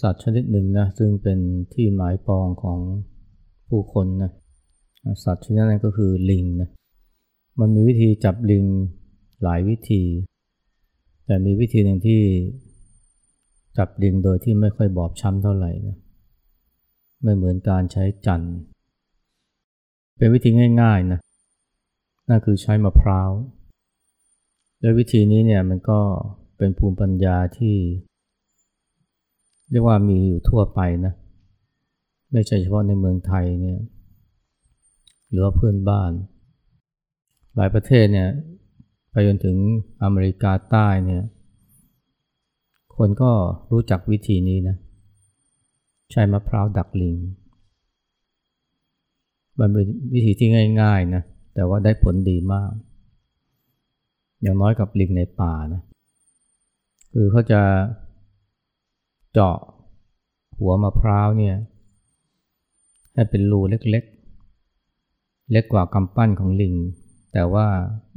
สัตว์ชนิดหนึ่งนะซึ่งเป็นที่หมายปองของผู้คนนะสัตว์ชนิดนั้นก็คือลิงนะมันมีวิธีจับลิงหลายวิธี แต่มีวิธีหนึ่งที่จับลิงโดยที่ไม่ค่อยบอบช้ำเท่าไหร่นะไม่เหมือนการใช้จันเป็นวิธีง่ายๆนะนั่นคือใช้มะพร้าวและวิธีนี้เนี่ยมันก็เป็นภูมิปัญญาที่ เรียกว่ามีอยู่ทั่วไปนะ ไม่ใช่เฉพาะในเมืองไทยเนี่ยหรือว่าเพื่อนบ้าน หลายประเทศเนี่ยไปจนถึงอเมริกาใต้เนี่ยคนก็รู้จักวิธีนี้นะ ใช้มะพร้าวดักลิง มันเป็นวิธีที่ง่ายๆนะแต่ว่าได้ผลดีมาก อย่างน้อยกับลิงในป่านะ คือเขาจะ เจาะหัวมะพร้าวเนี่ยให้เป็นรูเล็กๆ เล็กกว่ากำปั้นของลิง แต่ว่า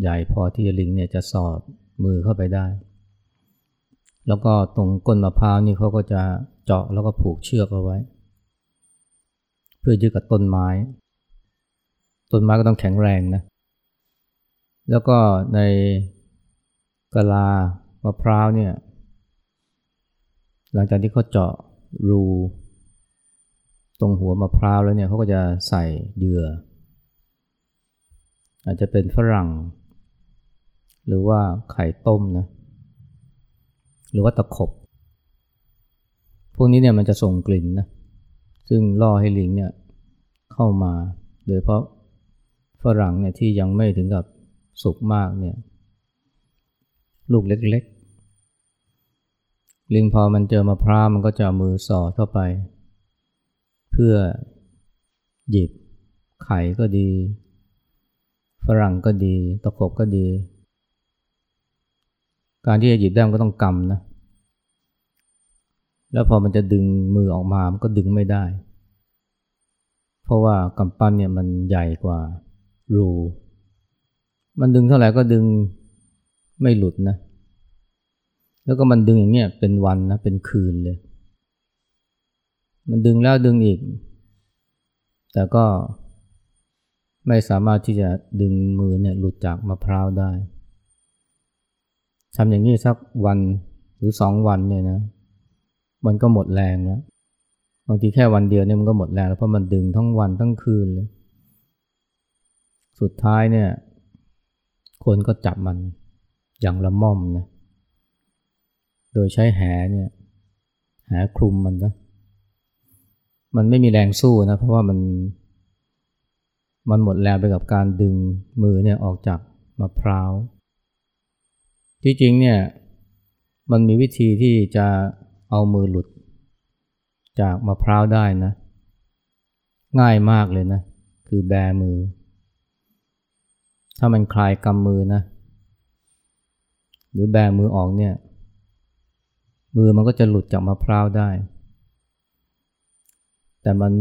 ใหญ่พอที่ลิงเนี่ยจะสอดมือเข้าไปได้ แล้วก็ตรงก้นมะพร้าวนี่เขาก็จะเจาะแล้วก็ผูกเชือกเอาไว้ เพื่อยึดกับต้นไม้ ต้นไม้ก็ต้องแข็งแรงนะ แล้วก็ในกะลามะพร้าวเนี่ย หลังจากที่เขาเจาะรูตรงหัวมะพร้าวแล้วเนี่ยเขาก็จะใส่เหยื่อ อาจจะเป็นฝรั่ง หรือว่าไข่ต้มนะหรือว่าตะขบ พวกนี้เนี่ยมันจะส่งกลิ่นนะซึ่งล่อให้ลิงเนี่ยเข้ามา โดยเพราะฝรั่งเนี่ยที่ยังไม่ถึงกับสุกมากเนี่ยลูกเล็กๆ ลิงพอมันเจอมะพร้าวมันก็จะมือสอดเข้าไป เพื่อหยิบไข่ก็ดี ฝรั่งก็ดี ตะขบก็ดี การที่จะหยิบได้มันก็ต้องกำนะ แล้วพอมันจะดึงมือออกมา มันก็ดึงไม่ได้ เพราะว่ากำปั้นเนี่ยมันใหญ่กว่ารู มันดึงเท่าไหร่ก็ดึงไม่หลุดนะ แล้วก็มันดึงอย่างเงี้ยเป็นวันนะเป็นคืนเลย มันดึงแล้วดึงอีก แต่ก็ไม่สามารถที่จะดึงมือเนี่ยหลุดจากมะพร้าวได้ทำอย่างนี้สักวันหรือสองวันเนี่ยนะ มันก็หมดแรงแล้วบางทีแค่วันเดียวเนี่ยมันก็หมดแรงแล้วเพราะมันดึงทั้งวันทั้งคืนเลย สุดท้ายเนี่ย คนก็จับมันอย่างละม่อมนะ โดยใช้แหเนี่ยแหคลุมมันนะมันไม่มีแรงสู้นะเพราะว่ามันมันหมดแรงไปกับการดึงมือเนี่ยออกจากมะพร้าวที่จริงเนี่ยมันมีวิธีที่จะเอามือหลุดจากมะพร้าวได้นะ ง่ายมากเลยนะ คือแบมือ ถ้ามันคลายกำมือนะ หรือแบมือออกเนี่ย มือมันก็จะหลุดจากมะพร้าวได้ แต่มัน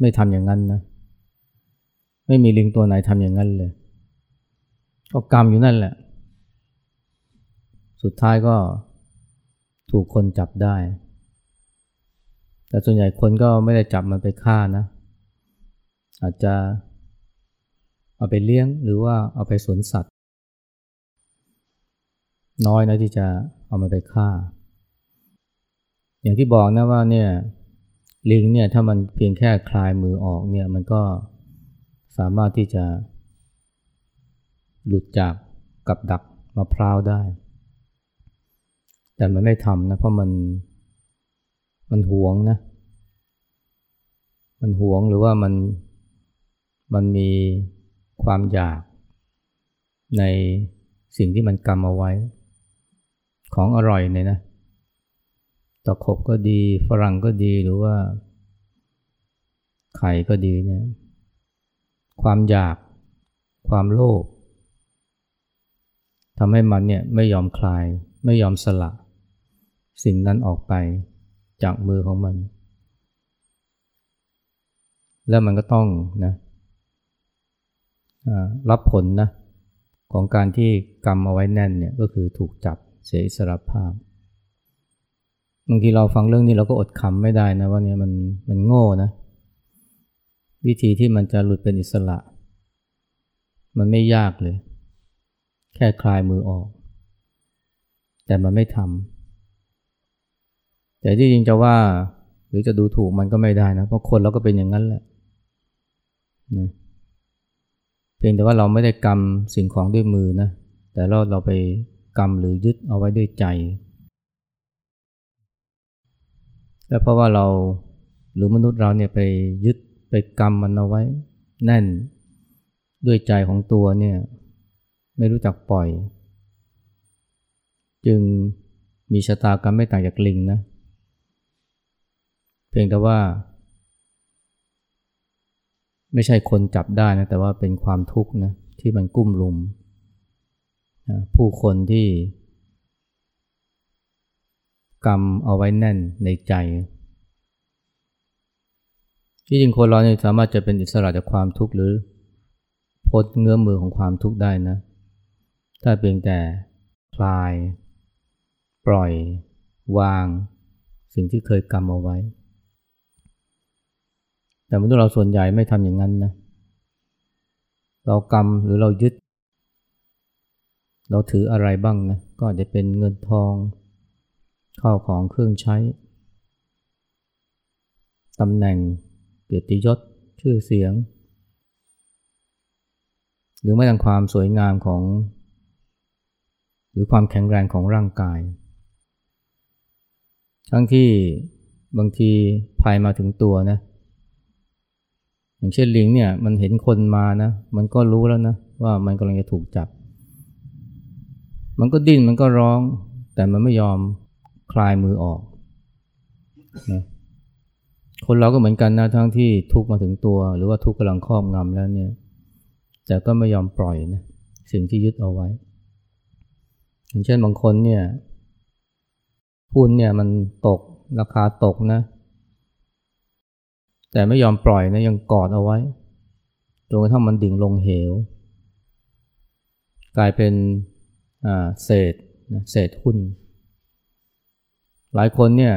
ไม่ทำอย่างนั้นนะ ไม่มีลิงตัวไหนทำอย่างนั้นเลย ก็กำอยู่นั่นแหละ สุดท้ายก็ถูกคนจับได้ แต่ส่วนใหญ่คนก็ไม่ได้จับมันไปฆ่านะ อาจจะเอาไปเลี้ยงหรือว่าเอาไปสวนสัตว น้อยนะที่จะเอามาไปฆ่า อย่างที่บอกนะว่าเนี่ยลิงเนี่ยถ้ามันเพียงแค่คลายมือออกเนี่ยมันก็สามารถที่จะ หลุดจากกับดักมะพร้าวได้ แต่มันไม่ทำนะเพราะมันมันหวงนะ มันหวงหรือว่ามันมันมีความอยากในสิ่งที่มันกำเอาไว้ ของอร่อยเนี่ยนะตะขบก็ดีฝรั่งก็ดีหรือว่า ไข่ก็ดีเนี่ยความอยากความโลภทำให้มันเนี่ยไม่ยอมคลาย ไม่ยอมสละ สิ่งนั้นออกไปจากมือของมัน แล้วมันก็ต้องนะรับผลนะของการที่กรรมเอาไว้แน่นเนี่ยก็คือถูกจับ เสียอิสรภาพบางทีเราฟังเรื่องนี้เราก็อดขำไม่ได้นะว่าเนี่ยมันมันโง่นะวิธีที่มันจะหลุดเป็นอิสระ มันไม่ยากเลย แค่คลายมือออก แต่มันไม่ทำแต่ที่จริงจะว่าหรือจะดูถูกมันก็ไม่ได้นะ เพราะคนเราก็เป็นอย่างนั้นแหละนะเพียงแต่ว่าเราไม่ได้กำสิ่งของด้วยมือนะ แต่เราเราไป กำหรือยึดเอาไว้ด้วยใจ และเพราะว่าเราหรือมนุษย์เราเนี่ยไปยึดไปกำมันเอาไว้ แน่นด้วยใจของตัวเนี่ยไม่รู้จักปล่อย จึงมีชะตากรรมไม่ต่างจากลิงนะ เพียงแต่ว่า ไม่ใช่คนจับได้นะ แต่ว่าเป็นความทุกข์นะที่มันกุ้มลุม ผู้คนที่กรรมเอาไว้แน่นในใจ ที่จริงคนเราเนี่ยสามารถจะเป็นอิสระจากความทุกข์หรือพ้นเงื้อมือของความทุกข์ได้นะ ถ้าเพียงแต่คลาย ปล่อย วาง สิ่งที่เคยกรรมเอาไว้ แต่มนุษย์เราส่วนใหญ่ไม่ทำอย่างนั้นนะ เรากรรมหรือเรายึด เราถืออะไรบ้างนะก็อาจจะเป็นเงินทองข้าวของเครื่องใช้ตำแหน่งเกียรติยศชื่อเสียง หรือไม่ต่างความสวยงามของ หรือความแข็งแรงของร่างกาย ทั้งที่บางทีภัยมาถึงตัวนะอย่างเช่นลิงเนี่ยมันเห็นคนมานะ มันก็รู้แล้วนะว่ามันกำลังจะถูกจับ มันก็ดิ้นมันก็ร้อง แต่มันไม่ยอมคลายมือออกนะคนเราก็เหมือนกันนะทั้งที่ทุกมาถึงตัว หรือว่าทุกกำลังครอบงำแล้วเนี่ย แต่ก็ไม่ยอมปล่อยนะสิ่งที่ยึดเอาไว้ อย่างเช่นบางคนเนี่ยหุ้นเนี่ยมันตกราคาตกนะ แต่ไม่ยอมปล่อยนะยังกอดเอาไว้จนกระทั่งมันดิ่งลงเหว กลายเป็น เศษเศษหุ้น หลายคนเนี่ย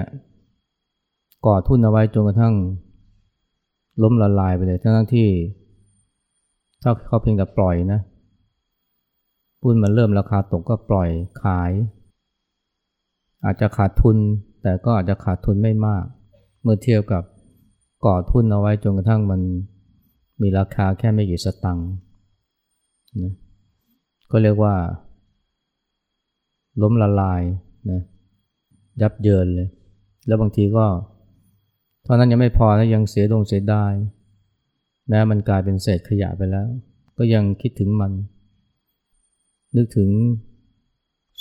ก่อทุนเอาไว้จนกระทั่งล้มละลายไปเลยทั้งที่ ถ้าเขาเพียงแต่ปล่อยนะหุ้นมันเริ่มราคาตกก็ปล่อยขาย อาจจะขาดทุน แต่ก็อาจจะขาดทุนไม่มาก เมื่อเทียบกับก่อทุนเอาไว้จนกระทั่งมันมีราคาแค่ไม่กี่สตังค์นะก็เรียกว่า ล้มละลายนะยับเยินเลย แล้วบางทีก็เท่านั้นยังไม่พอนะยังเสียดงเสียดายแม้มันกลายเป็นเศษขยะไปแล้ว ก็ยังคิดถึงมัน นึกถึง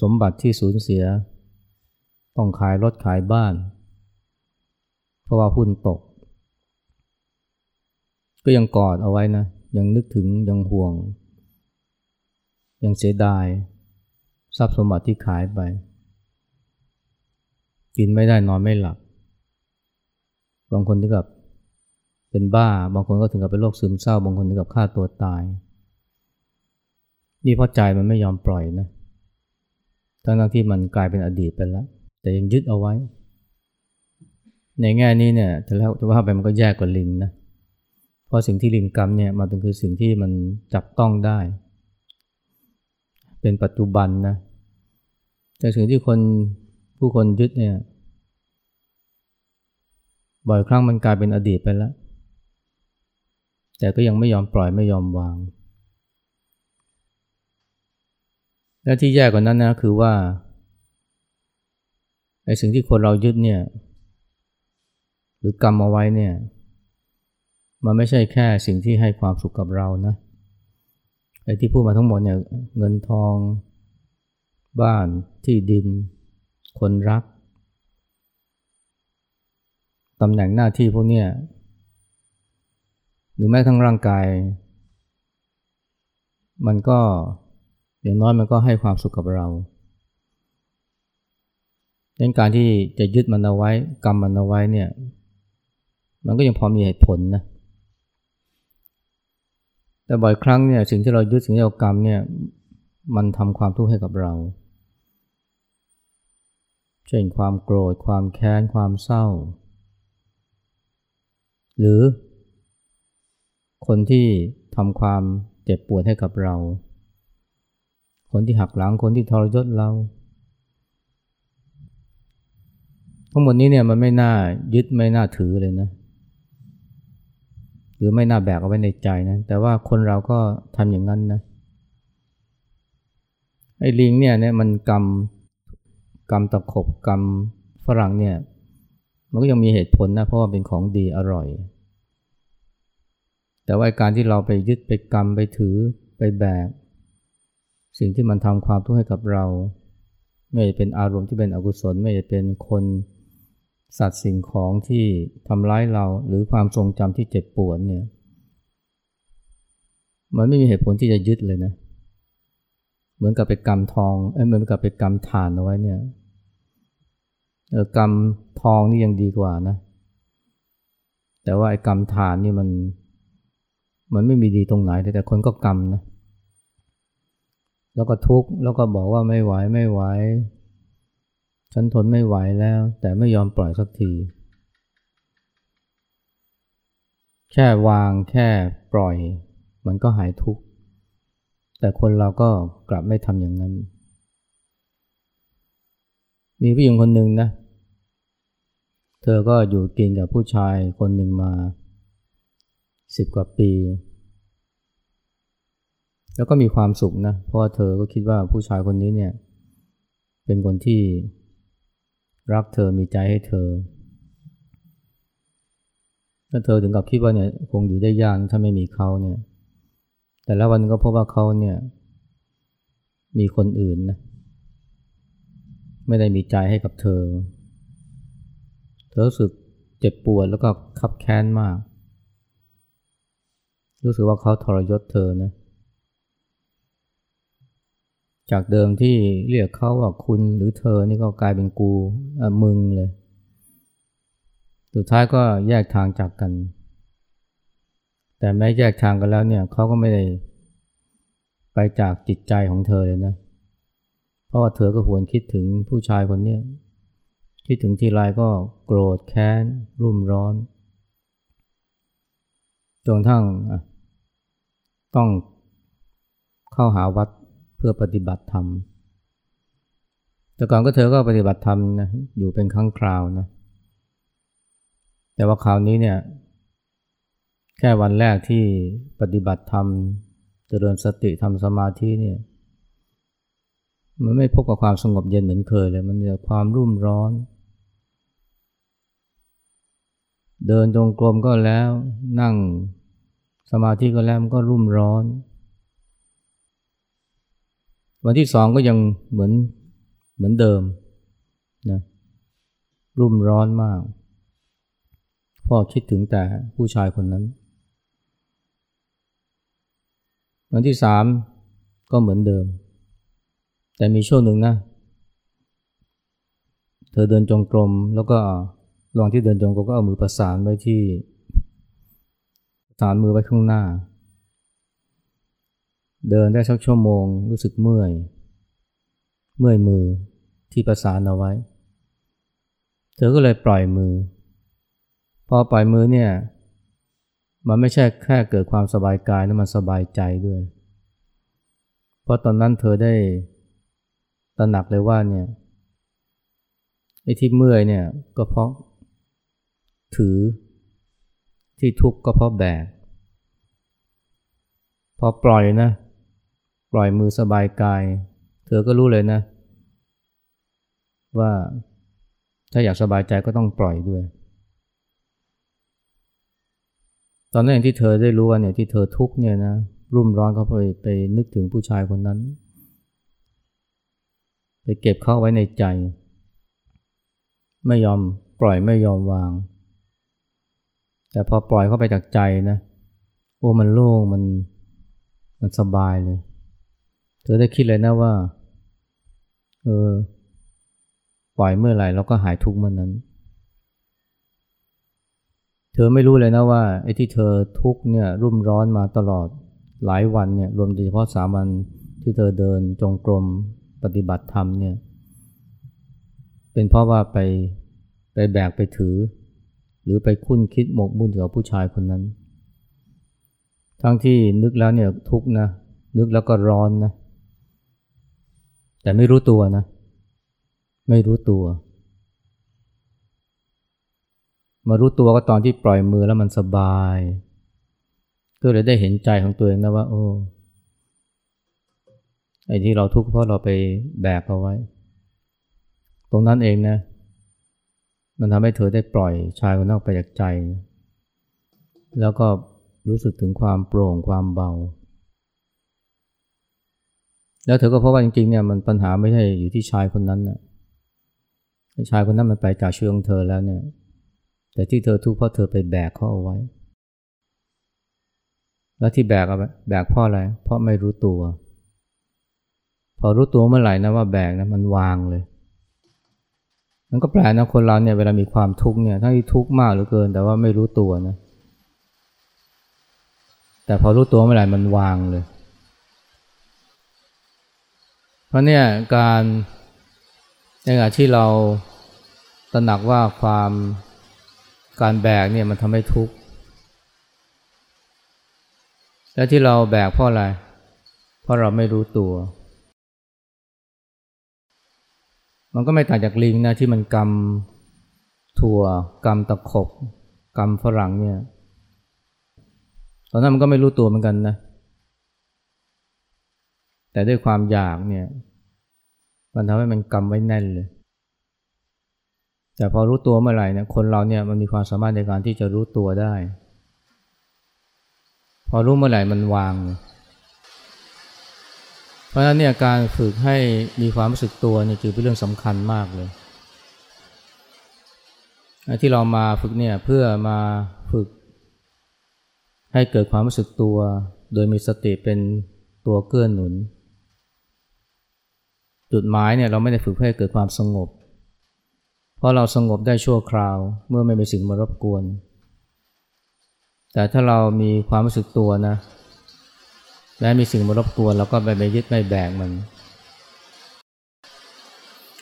สมบัติที่สูญเสีย ต้องขายรถขายบ้าน เพราะว่าหุ้นตก ก็ยังกอดเอาไว้นะ ยังนึกถึงยังห่วง ยังเสียดาย ทรัพย์สมบัติที่ขายไป กินไม่ได้นอนไม่หลับ บางคนถึงกับเป็นบ้า บางคนก็ถึงกับเป็นโรคซึมเศร้า บางคนถึงกับฆ่าตัวตาย นี่เพราะใจมันไม่ยอมปล่อยนะ ทั้งที่มันกลายเป็นอดีตไปแล้ว แต่ยังยึดเอาไว้ ในแง่นี้เนี่ยแต่แล้วจะว่าไปมันก็แย่กว่าลิงนะ เพราะสิ่งที่ลิงกรรมเนี่ยมันเป็นคือสิ่งที่มันจับต้องได้ เป็นปัจจุบันนะ แต่สิ่งที่คนผู้คนยึดเนี่ย บ่อยครั้งมันกลายเป็นอดีตไปแล้ว แต่ก็ยังไม่ยอมปล่อยไม่ยอมวาง และที่แย่กว่านั้นนะคือว่าไอ้สิ่งที่คนเรายึดเนี่ย หรือกรรมเอาไว้เนี่ย มันไม่ใช่แค่สิ่งที่ให้ความสุขกับเรานะไอ้ที่พูดมาทั้งหมดเนี่ยเงินทอง บ้าน ที่ดิน คนรักตำแหน่งหน้าที่พวกนี้หรือแม้ทั้งร่างกาย มันก็อย่างน้อยมันก็ให้ความสุขกับเราดังการที่จะยึดมันเอาไว้ กรรมมันเอาไว้เนี่ย มันก็ยังพอมีเหตุผลนะแต่บ่อยครั้งเนี่ยสิ่งที่เรายึดสิ่งที่เรากรรมเนี่ย มันทำความทุกข์ให้กับเรา เช่นความโกรธ ความแค้น ความเศร้า หรือ คนที่ทำความเจ็บปวดให้กับเรา คนที่หักหลัง คนที่ทรยศเรา ทั้งหมดนี้เนี่ยมันไม่น่ายึดไม่น่าถือเลยนะ หรือไม่น่าแบกเอาไว้ในใจนะ แต่ว่าคนเราก็ทำอย่างนั้นนะ ไอ้ลิงเนี่ยเนี่ยมันกรรม กรรมตะขบกรรมฝรั่งเนี่ย มันก็ยังมีเหตุผลนะ เพราะว่าเป็นของดีอร่อย แต่ว่าการที่เราไปยึดไปกรรมไปถือไปแบก สิ่งที่มันทำความทุกข์ให้กับเรา ไม่จะเป็นอารมณ์ที่เป็นอกุศล ไม่จะเป็นคนสัตว์สิ่งของที่ทำร้ายเราหรือความทรงจำที่เจ็บปวดเนี่ย มันไม่มีเหตุผลที่จะยึดเลยนะ เหมือนกับไปกรรมทองเอ้ยเหมือนกับไปกรรมฐานเอาไว้เนี่ย กรรมทองนี่ยังดีกว่านะ แต่ว่าไอ้กรรมฐานนี่มัน มันไม่มีดีตรงไหน แต่คนก็กรรมนะ แล้วก็ทุกข์แล้วก็บอกว่าไม่ไหวไม่ไหวฉันทนไม่ไหวแล้ว แต่ไม่ยอมปล่อยสักที แค่วางแค่ปล่อย มันก็หายทุกข์แต่คนเราก็กลับไม่ทำอย่างนั้น มีผู้หญิงคนหนึ่งนะ เธอก็อยู่กินกับผู้ชายคนหนึ่งมาสิบกว่าปี แล้วก็มีความสุขนะ เพราะว่าเธอก็คิดว่าผู้ชายคนนี้เนี่ย เป็นคนที่รักเธอมีใจให้เธอถ้าเธอถึงกับคิดว่าเนี่ยคงอยู่ได้ยากถ้าไม่มีเขาเนี่ย แต่ละวันก็พบว่าเขาเนี่ย มีคนอื่นนะ ไม่ได้มีใจให้กับเธอ เธอรู้สึกเจ็บปวดแล้วก็ขับแค้นมาก รู้สึกว่าเขาทรยศเธอนะ จากเดิมที่เรียกเขาว่าคุณหรือเธอนี่ก็กลายเป็นกูมึงเลย สุดท้ายก็แยกทางจากกัน แต่แม้แยกทางกันแล้วเนี่ยเขาก็ไม่ได้ไปจากจิตใจของเธอเลยนะเพราะว่าเธอก็หวนคิดถึงผู้ชายคนนี้คิดถึงทีไรก็โกรธแค้น รุ่มร้อนจนทั้งต้องเข้าหาวัดเพื่อปฏิบัติธรรม แต่ก่อนก็เธอก็ปฏิบัติธรรมนะอยู่เป็นครั้งคราวนะ แต่ว่าคราวนี้เนี่ย แค่วันแรกที่ปฏิบัติธรรมเจริญสติทำสมาธิเนี่ย มันไม่พบกับความสงบเย็นเหมือนเคยเลยมันมีแต่ความรุ่มร้อน เดินจงกรมก็แล้วนั่งสมาธิก็แล้วมันก็รุ่มร้อน วันที่สองก็ยังเหมือนเหมือนเดิมนะรุ่มร้อนมาก พ่อคิดถึงแต่ผู้ชายคนนั้น วันที่สามก็เหมือนเดิม แต่มีช่วงหนึ่งนะ เธอเดินจงกรมแล้วก็ลองที่เดินจงกรมก็เอามือประสานไว้ที่ประสานมือไว้ข้างหน้า เดินได้สักชั่วโมงรู้สึกเมื่อย เมื่อยมือที่ประสานเอาไว้ เธอก็เลยปล่อยมือ พอปล่อยมือเนี่ยมันไม่ใช่แค่เกิดความสบายกายนะมันสบายใจด้วย เพราะตอนนั้นเธอได้ ตระหนักเลยว่าเนี่ยไอ้ที่เมื่อยเนี่ยก็เพราะถือที่ทุกข์ก็เพราะแบก พอปล่อยนะ ปล่อยมือสบายกาย เธอก็รู้เลยนะ ว่าถ้าอยากสบายใจก็ต้องปล่อยด้วย ตอนนั้นที่เธอได้รู้ว่าเนี่ยที่เธอทุกข์เนี่ยนะรุ่มร้อนเขาไปไปนึกถึงผู้ชายคนนั้น ไปเก็บเข้าไว้ในใจ ไม่ยอมปล่อยไม่ยอมวาง แต่พอปล่อยเข้าไปจากใจนะโอ้มันโล่งมันมันสบายเลย เธอได้คิดเลยนะว่าเออปล่อยเมื่อไหร่เราก็หายทุกข์เมื่อนนั้น เธอไม่รู้เลยนะว่าไอ้ที่เธอทุกข์เนี่ยรุ่มร้อนมาตลอดหลายวันเนี่ยรวมโดยเฉพาะสามวันที่เธอเดินจงกรม ปฏิบัติธรรมเนี่ย เป็นเพราะว่าไปไปแบกไปถือ หรือไปคุ้นคิดหมกมุ่นกับผู้ชายคนนั้น ทั้งที่นึกแล้วเนี่ยทุกนะ นึกแล้วก็ร้อนนะ แต่ไม่รู้ตัวนะ ไม่รู้ตัว มารู้ตัวก็ตอนที่ปล่อยมือแล้วมันสบาย ก็เลยได้เห็นใจของตัวเองนะว่า โอ้ ไอ้ที่เราทุกข์เพราะเราไปแบกเอาไว้ ตรงนั้นเองนะ มันทำให้เธอได้ปล่อยชายคนนั้นไปจากใจ แล้วก็รู้สึกถึงความโปร่งความเบา แล้วเธอก็พบว่าจริงๆเนี่ยมันปัญหาไม่ใช่อยู่ที่ชายคนนั้นนะชายคนนั้นมันไปจากชีวิตของเธอแล้วเนี่ย แต่ที่เธอทุกข์เพราะเธอไปแบกเขาเอาไว้ แล้วที่แบกเอาแบกเพราะอะไร เพราะไม่รู้ตัว พอรู้ตัวเมื่อไหร่นะว่าแบกนะมันวางเลย มันก็แปลกนะคนเราเนี่ยเวลามีความทุกข์เนี่ยทั้งที่ทุกข์มากเหลือเกิน แต่ว่าไม่รู้ตัวนะ แต่พอรู้ตัวเมื่อไหร่มันวางเลย เพราะเนี่ยการในขณะที่เราตระหนักว่าความการแบกเนี่ยมันทำให้ทุกข์ และที่เราแบกเพราะอะไร เพราะเราไม่รู้ตัว มันก็ไม่ต่างจากลิงนะที่มันกำถั่วกำตะขบกำฝรั่งเนี่ยตอนนั้นมันก็ไม่รู้ตัวเหมือนกันนะ แต่ด้วยความอยากเนี่ย มันทำให้มันกำไว้แน่นเลย แต่พอรู้ตัวเมื่อไหร่เนี่ยคนเราเนี่ยมันมีความสามารถในการที่จะรู้ตัวได้ พอรู้เมื่อไหร่มันวางเลย เพราะฉะนั้นเนี่ยการฝึกให้มีความรู้สึกตัวเนี่ยจึงเป็นเรื่องสำคัญมากเลย ที่เรามาฝึกเนี่ยเพื่อมาฝึก ให้เกิดความรู้สึกตัว โดยมีสติเป็นตัวเกื้อหนุน จุดหมายเนี่ยเราไม่ได้ฝึกเพื่อให้เกิดความสงบ เพราะเราสงบได้ชั่วคราว เมื่อไม่มีสิ่งมารบกวน แต่ถ้าเรามีความรู้สึกตัวนะ แม้มีสิ่งมารบกวนเราก็ไปไม่ยึดไม่แบกมัน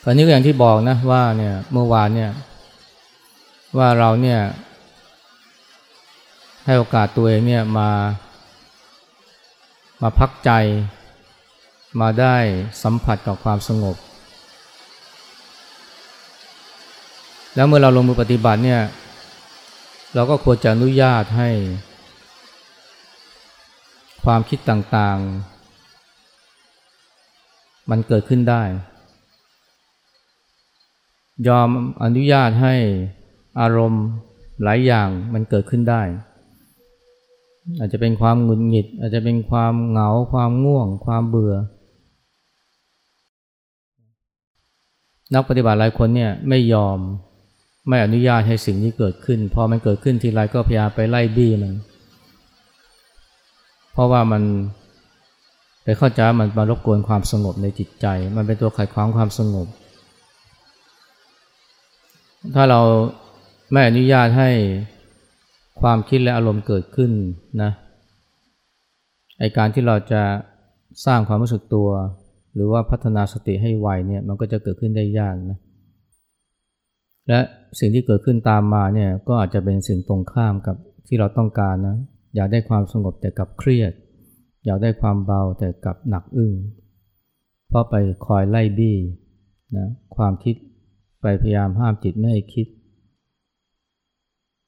คราวนี้ก็อย่างที่บอกนะว่าเนี่ยเมื่อวานเนี่ยว่าเราเนี่ยให้โอกาสตัวเองเนี่ยมา มาพักใจ มาได้สัมผัสกับความสงบ แล้วเมื่อเราลงมือปฏิบัติเนี่ยเราก็ควรจะอนุญาตให้ ความคิดต่างๆ มันเกิดขึ้นได้ ยอมอนุญาตให้อารมณ์หลายอย่างมันเกิดขึ้นได้ อาจจะเป็นความหงุดหงิด อาจจะเป็นความเหงา ความง่วง ความเบื่อ นักปฏิบัติหลายคนเนี่ยไม่ยอมไม่อนุญาตให้สิ่งนี้เกิดขึ้น พอมันเกิดขึ้นทีไรก็พยายามไปไล่บี้มัน เพราะว่ามันไปเข้าใจมันมารบกวนความสงบในจิตใจ มันเป็นตัวขัดขวางความสงบ ถ้าเราไม่อนุญาตให้ความคิดและอารมณ์เกิดขึ้นนะไอการที่เราจะสร้างความรู้สึกตัว หรือว่าพัฒนาสติให้ไวเนี่ยมันก็จะเกิดขึ้นได้ยากนะและสิ่งที่เกิดขึ้นตามมาเนี่ยก็อาจจะเป็นสิ่งตรงข้ามกับที่เราต้องการนะ อยากได้ความสงบแต่กับเครียด อยากได้ความเบาแต่กับหนักอึ้งเพราะไปคอยไล่บี้นะความคิดไปพยายามห้ามจิตไม่ให้คิด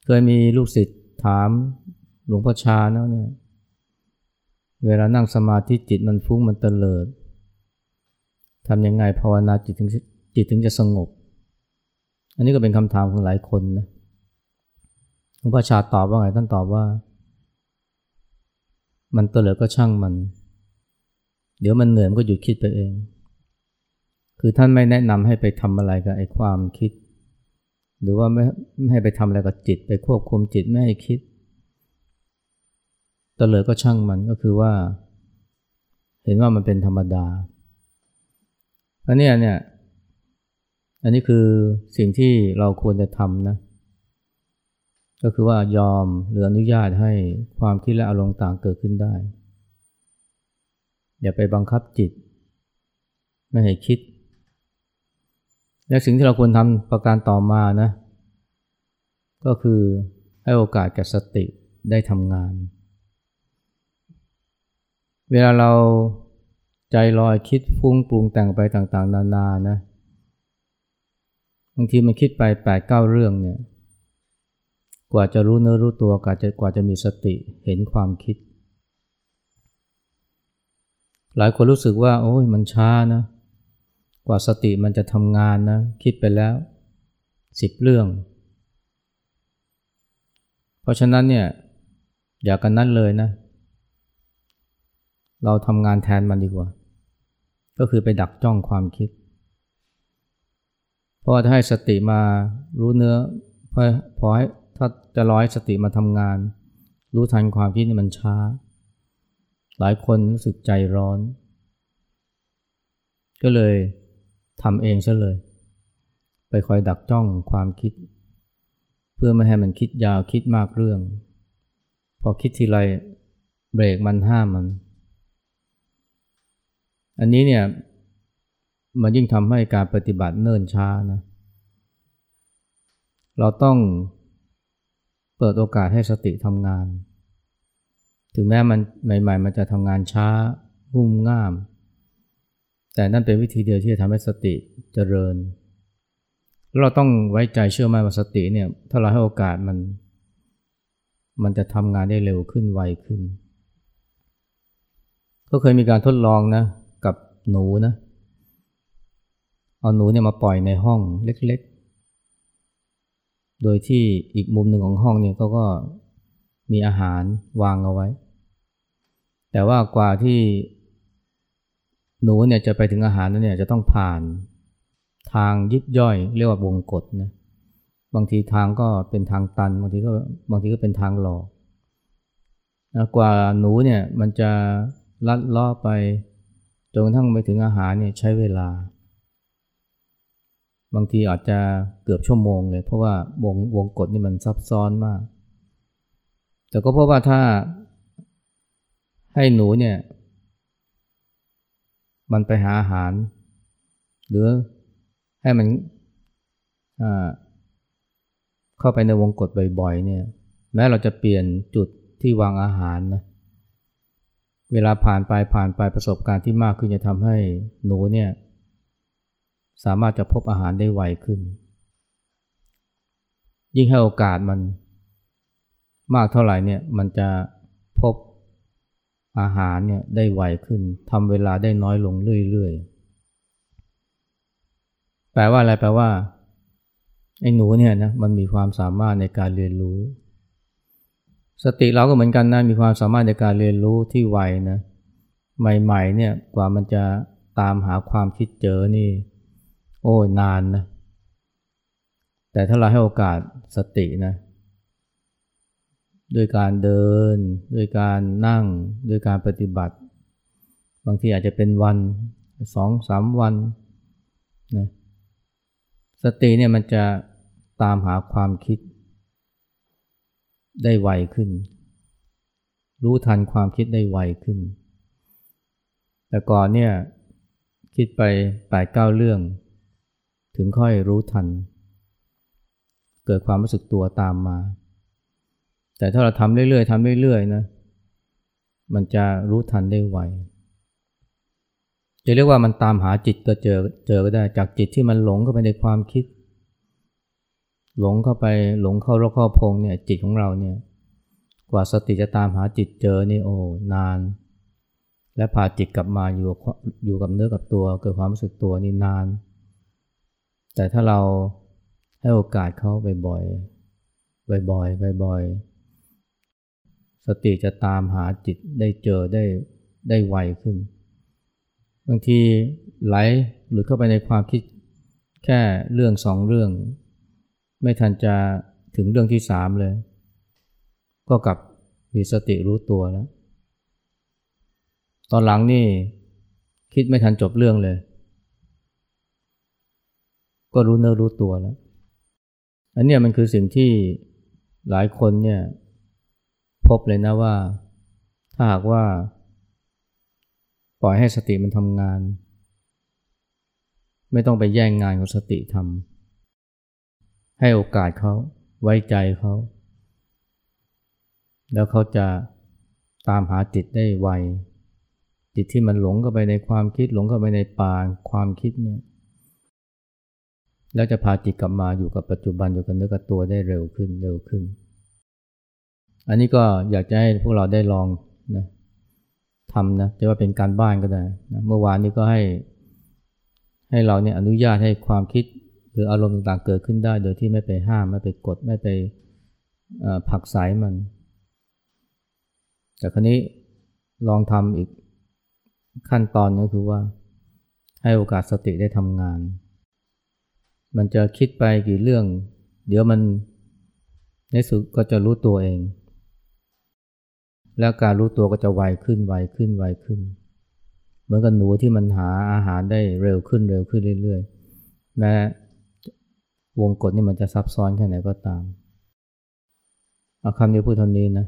เคยมีลูกศิษย์ถามหลวงพ่อชานะเนี่ยเวลานั่งสมาธิจิตมันฟุ้งมันเตลิดทำยังไงภาวนาจิตถึงจิตถึงจะสงบ อันนี้ก็เป็นคำถามของหลายคนนะหลวงพ่อชาตอบว่าไงท่านตอบว่า มันตัวเหลือก็ช่างมัน เดี๋ยวมันเหนื่อยมันก็หยุดคิดไปเอง คือท่านไม่แนะนำให้ไปทำอะไรกับไอ้ความคิด หรือว่าไม่ไม่ให้ไปทำอะไรกับจิต ไปควบคุมจิตไม่ให้คิดตัวเลือก็ช่างมันก็คือว่า เห็นว่ามันเป็นธรรมดาอันนี้เนี่ย อันนี้คือสิ่งที่เราควรจะทำนะเก็คือว่ายอมหรืออนุญาตให้ความคิดและอารมณ์ต่างเกิดขึ้นได้ อย่าไปบังคับจิต ไม่ให้คิด และสิ่งที่เราควรทำประการต่อมานะ ก็คือให้โอกาสแก่สติได้ทำงาน เวลาเราใจลอยคิดฟุ้งปรุงแต่งไปต่างๆ นานานะบางทีมันคิดไปแปดเก้าเรื่องเนี่ย กว่าจะรู้เนื้อรู้ตัวกว่าจะกว่าจะมีสติเห็นความคิด หลายคนรู้สึกว่า โอ้ยมันช้านะ กว่าสติมันจะทำงานนะ คิดไปแล้วสิบเรื่อง เพราะฉะนั้นเนี่ย อย่ากันนั้นเลยนะ เราทำงานแทนมันดีกว่า ก็คือไปดักจ้องความคิด เพราะถ้าให้สติมารู้เนื้อพอพอให้ ถ้าจะร้อยสติมาทำงาน รู้ทันความคิดนี่มันช้า หลายคนรู้สึกใจร้อน ก็เลยทำเองซะเลย ไปคอยดักจ้องความคิด เพื่อไม่ให้มันคิดยาวคิดมากเรื่อง พอคิดทีไรเบรกมันห้ามมัน อันนี้เนี่ยมันยิ่งทำให้การปฏิบัติเนิ่นช้านะ เราต้อง เปิดโอกาสให้สติทำงาน ถึงแม้มันใหม่ ๆ มันจะทำงานช้างุ่มง่าม แต่นั่นเป็นวิธีเดียวที่จะทำให้สติเจริญ เราต้องไว้ใจเชื่อมั่นว่าสติเนี่ยถ้าเราให้โอกาสมัน มันจะทำงานได้เร็วขึ้นไวขึ้น ก็เคยมีการทดลองนะกับหนูนะเอาหนูเนี่ยมาปล่อยในห้องเล็กๆ โดยที่อีกมุมหนึ่งของห้องเนี่ยเขาก็มีอาหารวางเอาไว้ แต่ว่ากว่าที่หนูเนี่ยจะไปถึงอาหารนั้นเนี่ยจะต้องผ่านทางยิบย่อย เรียกว่าวงกฏนะบางทีทางก็เป็นทางตัน บางทีก็บางทีก็เป็นทางหลอกนะกว่าหนูเนี่ยมันจะลัดล้อไปจนกระทั่งไปถึงอาหารเนี่ยใช้เวลา บางทีอาจจะเกือบชั่วโมงเลย เพราะว่าวงวงกฎนี่มันซับซ้อนมาก แต่ก็เพราะว่าถ้าให้หนูเนี่ย มันไปหาอาหาร หรือให้มันเข้าไปในวงกฏบ่อยๆเนี่ย แม้เราจะเปลี่ยนจุดที่วางอาหารนะเวลาผ่านไปผ่านไปประสบการณ์ที่มากขึ้นจะทำให้หนูเนี่ย สามารถจะพบอาหารได้ไวขึ้น ยิ่งให้โอกาสมันมากเท่าไหร่เนี่ยมันจะพบอาหารเนี่ยได้ไวขึ้นทำเวลาได้น้อยลงเรื่อยๆ แปลว่าอะไรแปลว่าไอ้หนูเนี่ยนะมันมีความสามารถในการเรียนรู้ สติเราก็เหมือนกันนะมีความสามารถในการเรียนรู้ที่ไวนะใหม่ๆเนี่ยกว่ามันจะตามหาความคิดเจอนี่ โอ้นานนะ แต่ถ้าเราให้โอกาสสตินะด้วยการเดิน ด้วยการนั่ง ด้วยการปฏิบัติ บางทีอาจจะเป็นวันสองสามวันนะสติเนี่ยมันจะตามหาความคิด ได้ไวขึ้น รู้ทันความคิดได้ไวขึ้น แต่ก่อนเนี่ยคิดไปแปดเก้าเรื่อง ถึงค่อยรู้ทัน เกิดความรู้สึกตัวตามมา แต่ถ้าเราทำเรื่อยๆทำเรื่อยๆนะมันจะรู้ทันได้ไวจะเรียกว่ามันตามหาจิตก็เจอเจอก็ได้จากจิตที่มันหลงเข้าไปในความคิด หลงเข้าไปหลงเข้ารกเข้าพงเนี่ยจิตของเราเนี่ยกว่าสติจะตามหาจิตเจอนี่โอ้นาน และพาจิตกลับมาอยู่อยู่กับเนื้อกับตัว เกิดความรู้สึกตัวนี่นาน แต่ถ้าเราให้โอกาสเขาบ่อยๆ บ่อยๆ บ่อยๆ สติจะตามหาจิตได้เจอได้ได้ไวขึ้น บางทีไหลหลุดเข้าไปในความคิดแค่เรื่องสองเรื่อง ไม่ทันจะถึงเรื่องที่สามเลย ก็กลับมีสติรู้ตัวแล้ว ตอนหลังนี่คิดไม่ทันจบเรื่องเลย ก็รู้เนื้อรู้ตัวแล้ว อันนี้มันคือสิ่งที่หลายคนเนี่ยพบเลยนะว่า ถ้าหากว่า ปล่อยให้สติมันทำงาน ไม่ต้องไปแย่งงานของสติทำให้โอกาสเขาไว้ใจเขา แล้วเขาจะตามหาจิตได้ไวจิตที่มันหลงเข้าไปในความคิดหลงเข้าไปในป่าความคิดเนี่ย แล้วจะพาจิตกลับมาอยู่กับปัจจุบันอยู่กับเนื้อกับตัวได้เร็วขึ้นเร็วขึ้น อันนี้ก็อยากจะให้พวกเราได้ลองนะทำนะจะว่าเป็นการบ้านก็ได้นะเมื่อวานนี้ก็ให้ ให้เราเนี่ยอนุญาตให้ความคิดหรืออารมณ์ต่างๆเกิดขึ้นได้ โดยที่ไม่ไปห้าม ไม่ไปกดไม่ไปผักสายมัน แต่ครนี้ลองทำอีกขั้นตอนก็คือว่า ให้โอกาสสติได้ทำงาน มันจะคิดไปกี่เรื่อง เดี๋ยวมันในสุดก็จะรู้ตัวเอง แล้วการรู้ตัวก็จะไวขึ้นไวขึ้นไวขึ้น เหมือนกับหนูที่มันหาอาหารได้เร็วขึ้นเร็วขึ้นเรื่อยๆ แม้วงกฏนี่มันจะซับซ้อนแค่ไหนก็ตาม เอาคำนี้พูดเท่านี้นะ